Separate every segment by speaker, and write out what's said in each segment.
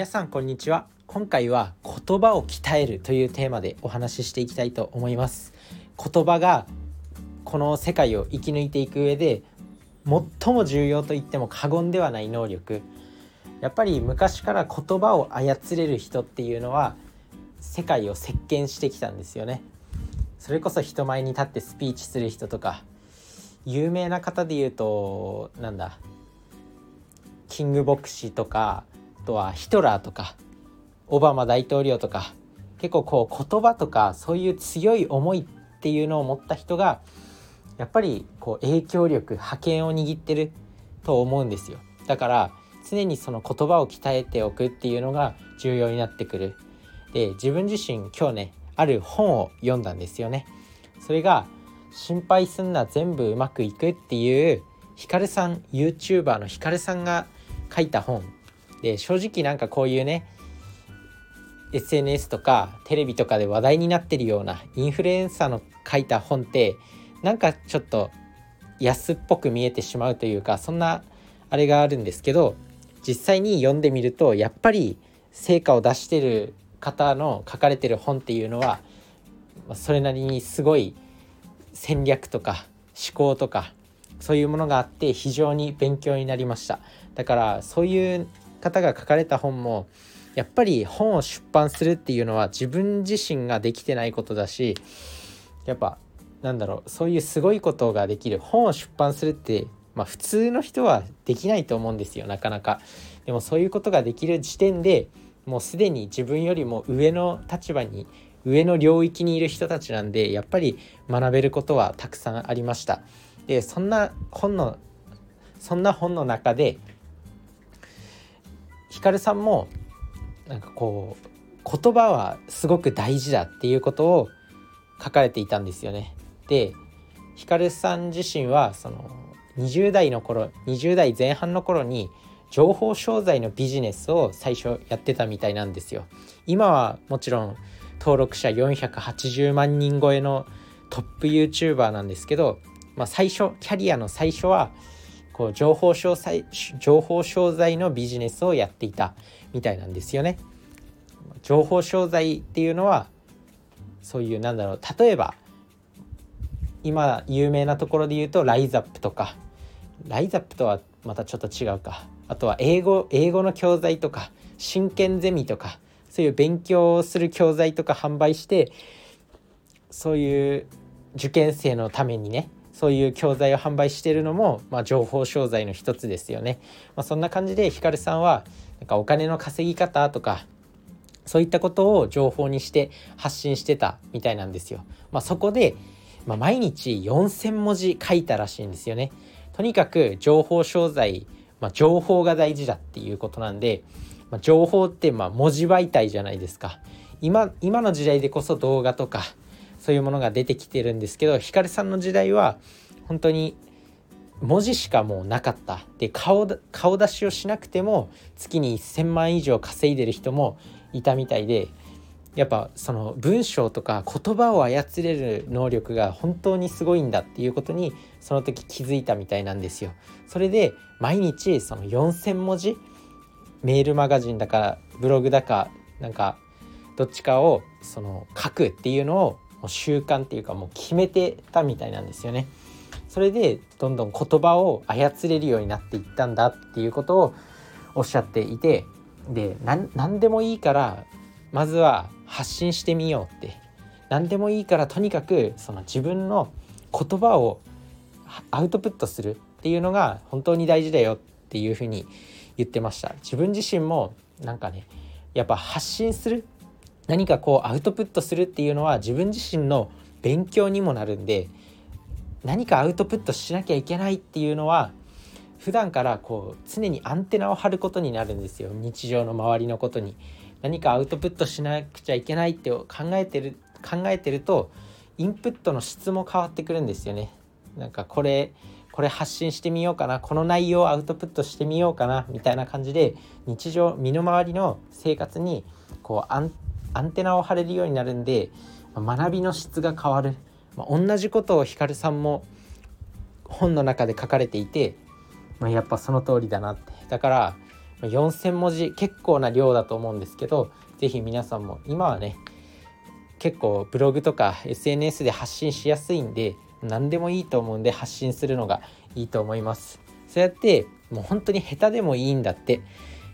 Speaker 1: 皆さんこんにちは。今回は言葉を鍛えるというテーマでお話ししていきたいと思います。言葉がこの世界を生き抜いていく上で最も重要と言っても過言ではない能力。やっぱり昔から言葉を操れる人っていうのは世界を席巻してきたんですよね。それこそ人前に立ってスピーチする人とか有名な方で言うとなんだキング牧師とかとはヒトラーとかオバマ大統領とか結構こう言葉とかそういう強い思いっていうのを持った人がやっぱりこう影響力覇権を握ってると思うんですよ。だから常にその言葉を鍛えておくっていうのが重要になってくる。で自分自身今日ねある本を読んだんですよね。それが心配すんな全部うまくいくっていうヒカルさん YouTuber のヒカルさんが書いた本。で正直なんかこういうね SNS とかテレビとかで話題になってるようなインフルエンサーの書いた本ってなんかちょっと安っぽく見えてしまうというかそんなあれがあるんですけど実際に読んでみるとやっぱり成果を出してる方の書かれてる本っていうのはそれなりにすごい戦略とか思考とかそういうものがあって非常に勉強になりました。だからそういう方が書かれた本もやっぱり本を出版するっていうのは自分自身ができてないことだしやっぱなんだろうそういうすごいことができる本を出版するってまあ普通の人はできないと思うんですよなかなか。でもそういうことができる時点でもうすでに自分よりも上の立場に上の領域にいる人たちなんでやっぱり学べることはたくさんありました。でそんな本のそんな本の中でヒカルさんもなんかこう言葉はすごく大事だっていうことを書かれていたんですよね。でヒカルさん自身はその20代の頃20代前半の頃に情報商材のビジネスを最初やってたみたいなんですよ。今はもちろん登録者480万人超えのトップ YouTuber なんですけど、まあ、最初キャリアの最初はこう情報商材情報商材のビジネスをやっていたみたいなんですよね。情報商材っていうのはそういうなんだろう例えば今有名なところで言うとライザップとか。ライザップとはまたちょっと違うか。あとは英語英語の教材とか真剣ゼミとか。そういう勉強をする教材とか販売してそういう受験生のためにねそういう教材を販売してるのも、まあ、情報商材の一つですよね。まあ、そんな感じでヒカルさんはなんかお金の稼ぎ方とかそういったことを情報にして発信してたみたいなんですよ。まあ、そこで、まあ、毎日4,000文字書いたらしいんですよね。とにかく情報商材、まあ、情報が大事だっていうことなんで、まあ、情報ってまあ文字媒体じゃないですか。今今の時代でこそ動画とかそういうものが出てきてるんですけどヒカルさんの時代は本当に文字しかもうなかったで顔顔出しをしなくても月に1,000万以上稼いでる人もいたみたいでやっぱその文章とか言葉を操れる能力が本当にすごいんだっていうことにその時気づいたみたいなんですよ。それで毎日その4,000文字メールマガジンだかブログだかなんかどっちかをその書くっていうのをもう習慣っていうかもう決めてたみたいなんですよね。それでどんどん言葉を操れるようになっていったんだっていうことをおっしゃっていてで何でもいいからまずは発信してみようって何でもいいからとにかくその自分の言葉をアウトプットするっていうのが本当に大事だよっていうふうに言ってました自分自身もなんかねやっぱ発信する何かこうアウトプットするっていうのは自分自身の勉強にもなるんで何かアウトプットしなきゃいけないっていうのは普段からこう常にアンテナを張ることになるんですよ。日常の周りのことに。何かアウトプットしなくちゃいけないって考えてる考えてるとインプットの質も変わってくるんですよね。なんかこれこれ発信してみようかな。この内容をアウトプットしてみようかな。みたいな感じで日常身の回りの生活にこうアンアンテナを張れるようになるんで学びの質が変わる、まあ、同じことをヒカルさんも本の中で書かれていて、まあ、やっぱその通りだなって。だから4,000文字結構な量だと思うんですけど是非皆さんも今はね結構ブログとか SNS で発信しやすいんで何でもいいと思うんで発信するのがいいと思います。そうやってもう本当に下手でもいいんだって。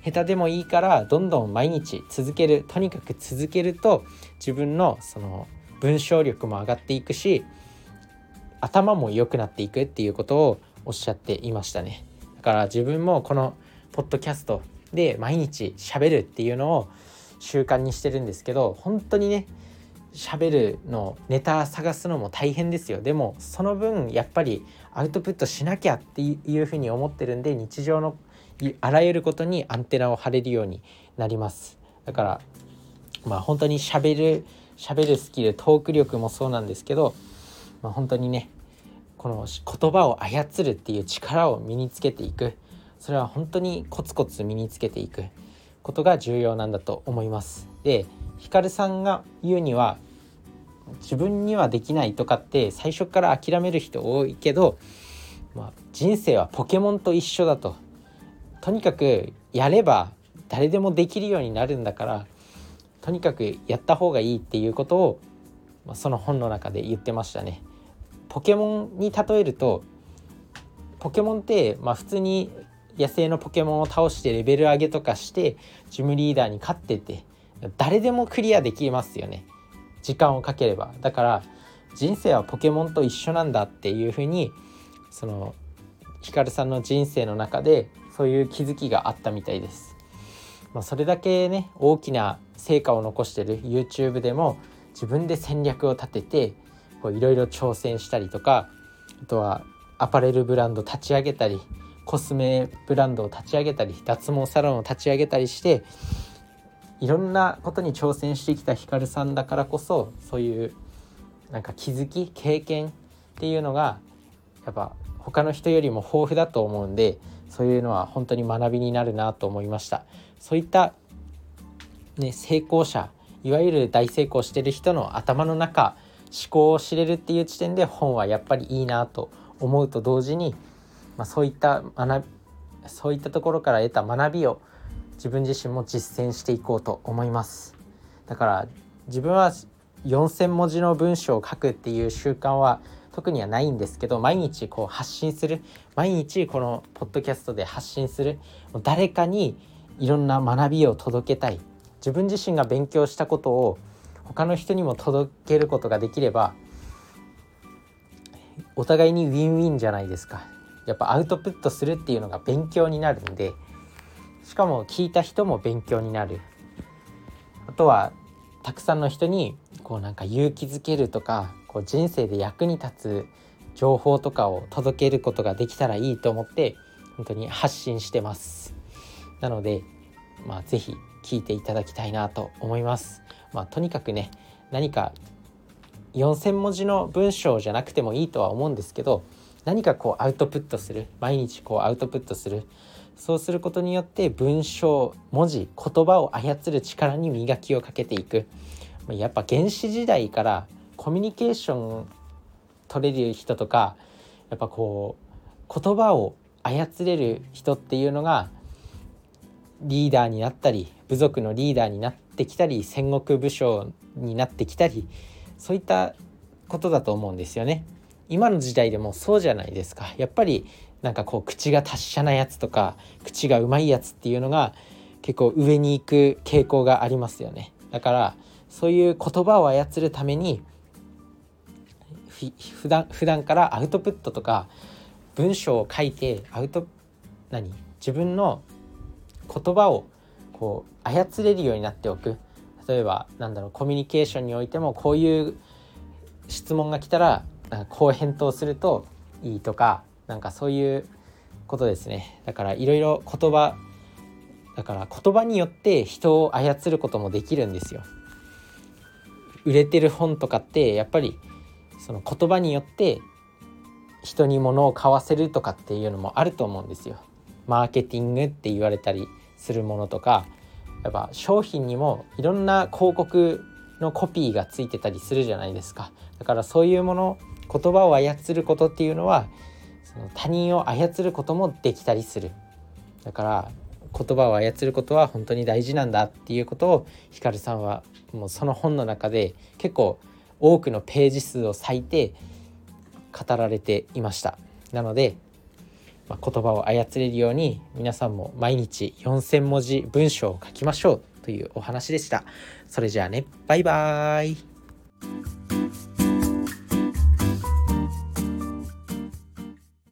Speaker 1: 下手でもいいからどんどん毎日続ける。とにかく続けると自分のその文章力も上がっていくし頭も良くなっていくっていうことをおっしゃっていましたね。だから自分もこのポッドキャストで毎日喋るっていうのを習慣にしてるんですけど本当にね喋るのネタ探すのも大変ですよ。でもその分やっぱりアウトプットしなきゃっていうふうに思ってるんで日常のあらゆることにアンテナを張れるようになります。だからまあ本当にしゃべるしゃべるスキルトーク力もそうなんですけど、まあ、本当にねこの言葉を操るっていう力を身につけていく。それは本当にコツコツ身につけていく。ことが重要なんだと思います。でヒカルさんが言うには自分にはできないとかって最初から諦める人多いけど、まあ、人生はポケモンと一緒だと。とにかくやれば誰でもできるようになるんだからとにかくやった方がいいっていうことを、その本の中で言ってましたね。ポケモンに例えるとポケモンって、まあ、普通に野生のポケモンを倒してレベル上げとかしてジムリーダーに勝ってて誰でもクリアできますよね時間をかければだから人生はポケモンと一緒なんだっていうふうにそのヒカルさんの人生の中でそういう気づきがあったみたいです。まあ、それだけね大きな成果を残してる YouTube でも自分で戦略を立てていろいろ挑戦したりとかあとはアパレルブランド立ち上げたりコスメブランドを立ち上げたり脱毛サロンを立ち上げたりしていろんなことに挑戦してきたヒカルさんだからこそそういうなんか気づき経験っていうのがやっぱ他の人よりも豊富だと思うんでそういうのは本当に学びになるなと思いました。そういった、ね、成功者いわゆる大成功してる人の頭の中思考を知れるっていう地点で本はやっぱりいいなと思うと同時に、まあ、そういった学そういったところから得た学びを自分自身も実践していこうと思います。だから自分は4,000文字の文章を書くっていう習慣は特にはないんですけど毎日こう発信する毎日このポッドキャストで発信する誰かにいろんな学びを届けたい。自分自身が勉強したことを他の人にも届けることができればお互いにウィンウィンじゃないですか。やっぱアウトプットするっていうのが勉強になるんでしかも聞いた人も勉強になる。あとはたくさんの人にこうなんか勇気づけるとかこう人生で役に立つ情報とかを届けることができたらいいと思って本当に発信してます。なのでまあ是非聞いていただきたいなと思います。まあとにかくね何か4,000文字の文章じゃなくてもいいとは思うんですけど何かこうアウトプットする毎日こうアウトプットするそうすることによって文章文字言葉を操る力に磨きをかけていく。やっぱ原始時代からコミュニケーション取れる人とかやっぱこう言葉を操れる人っていうのがリーダーになったり部族のリーダーになってきたり戦国武将になってきたりそういったことだと思うんですよね。今の時代でもそうじゃないですか。やっぱりなんかこう口が達者なやつとか口がうまいやつっていうのが結構上に行く傾向がありますよねだからそういう言葉を操るために普段普段からアウトプットとか文章を書いてアウト何？自分の言葉をこう操れるようになっておく。例えばなんだろうコミュニケーションにおいてもこういう質問が来たらこう返答するといいとかなんかそういうことですね。だからいろいろ言葉だから言葉によって人を操ることもできるんですよ。売れてる本とかってやっぱりその言葉によって人に物を買わせるとかっていうのもあると思うんですよ。マーケティングって言われたりするものとかやっぱ商品にもいろんな広告のコピーがついてたりするじゃないですか。だからそういうもの言葉を操ることっていうのはその他人を操ることもできたりする。だから言葉を操ることは本当に大事なんだっていうことをヒカルさんはもうその本の中で結構多くのページ数を割いて語られていました。なので、まあ、言葉を操れるように皆さんも毎日4,000文字文章を書きましょうというお話でした。それじゃあね。バイバーイ。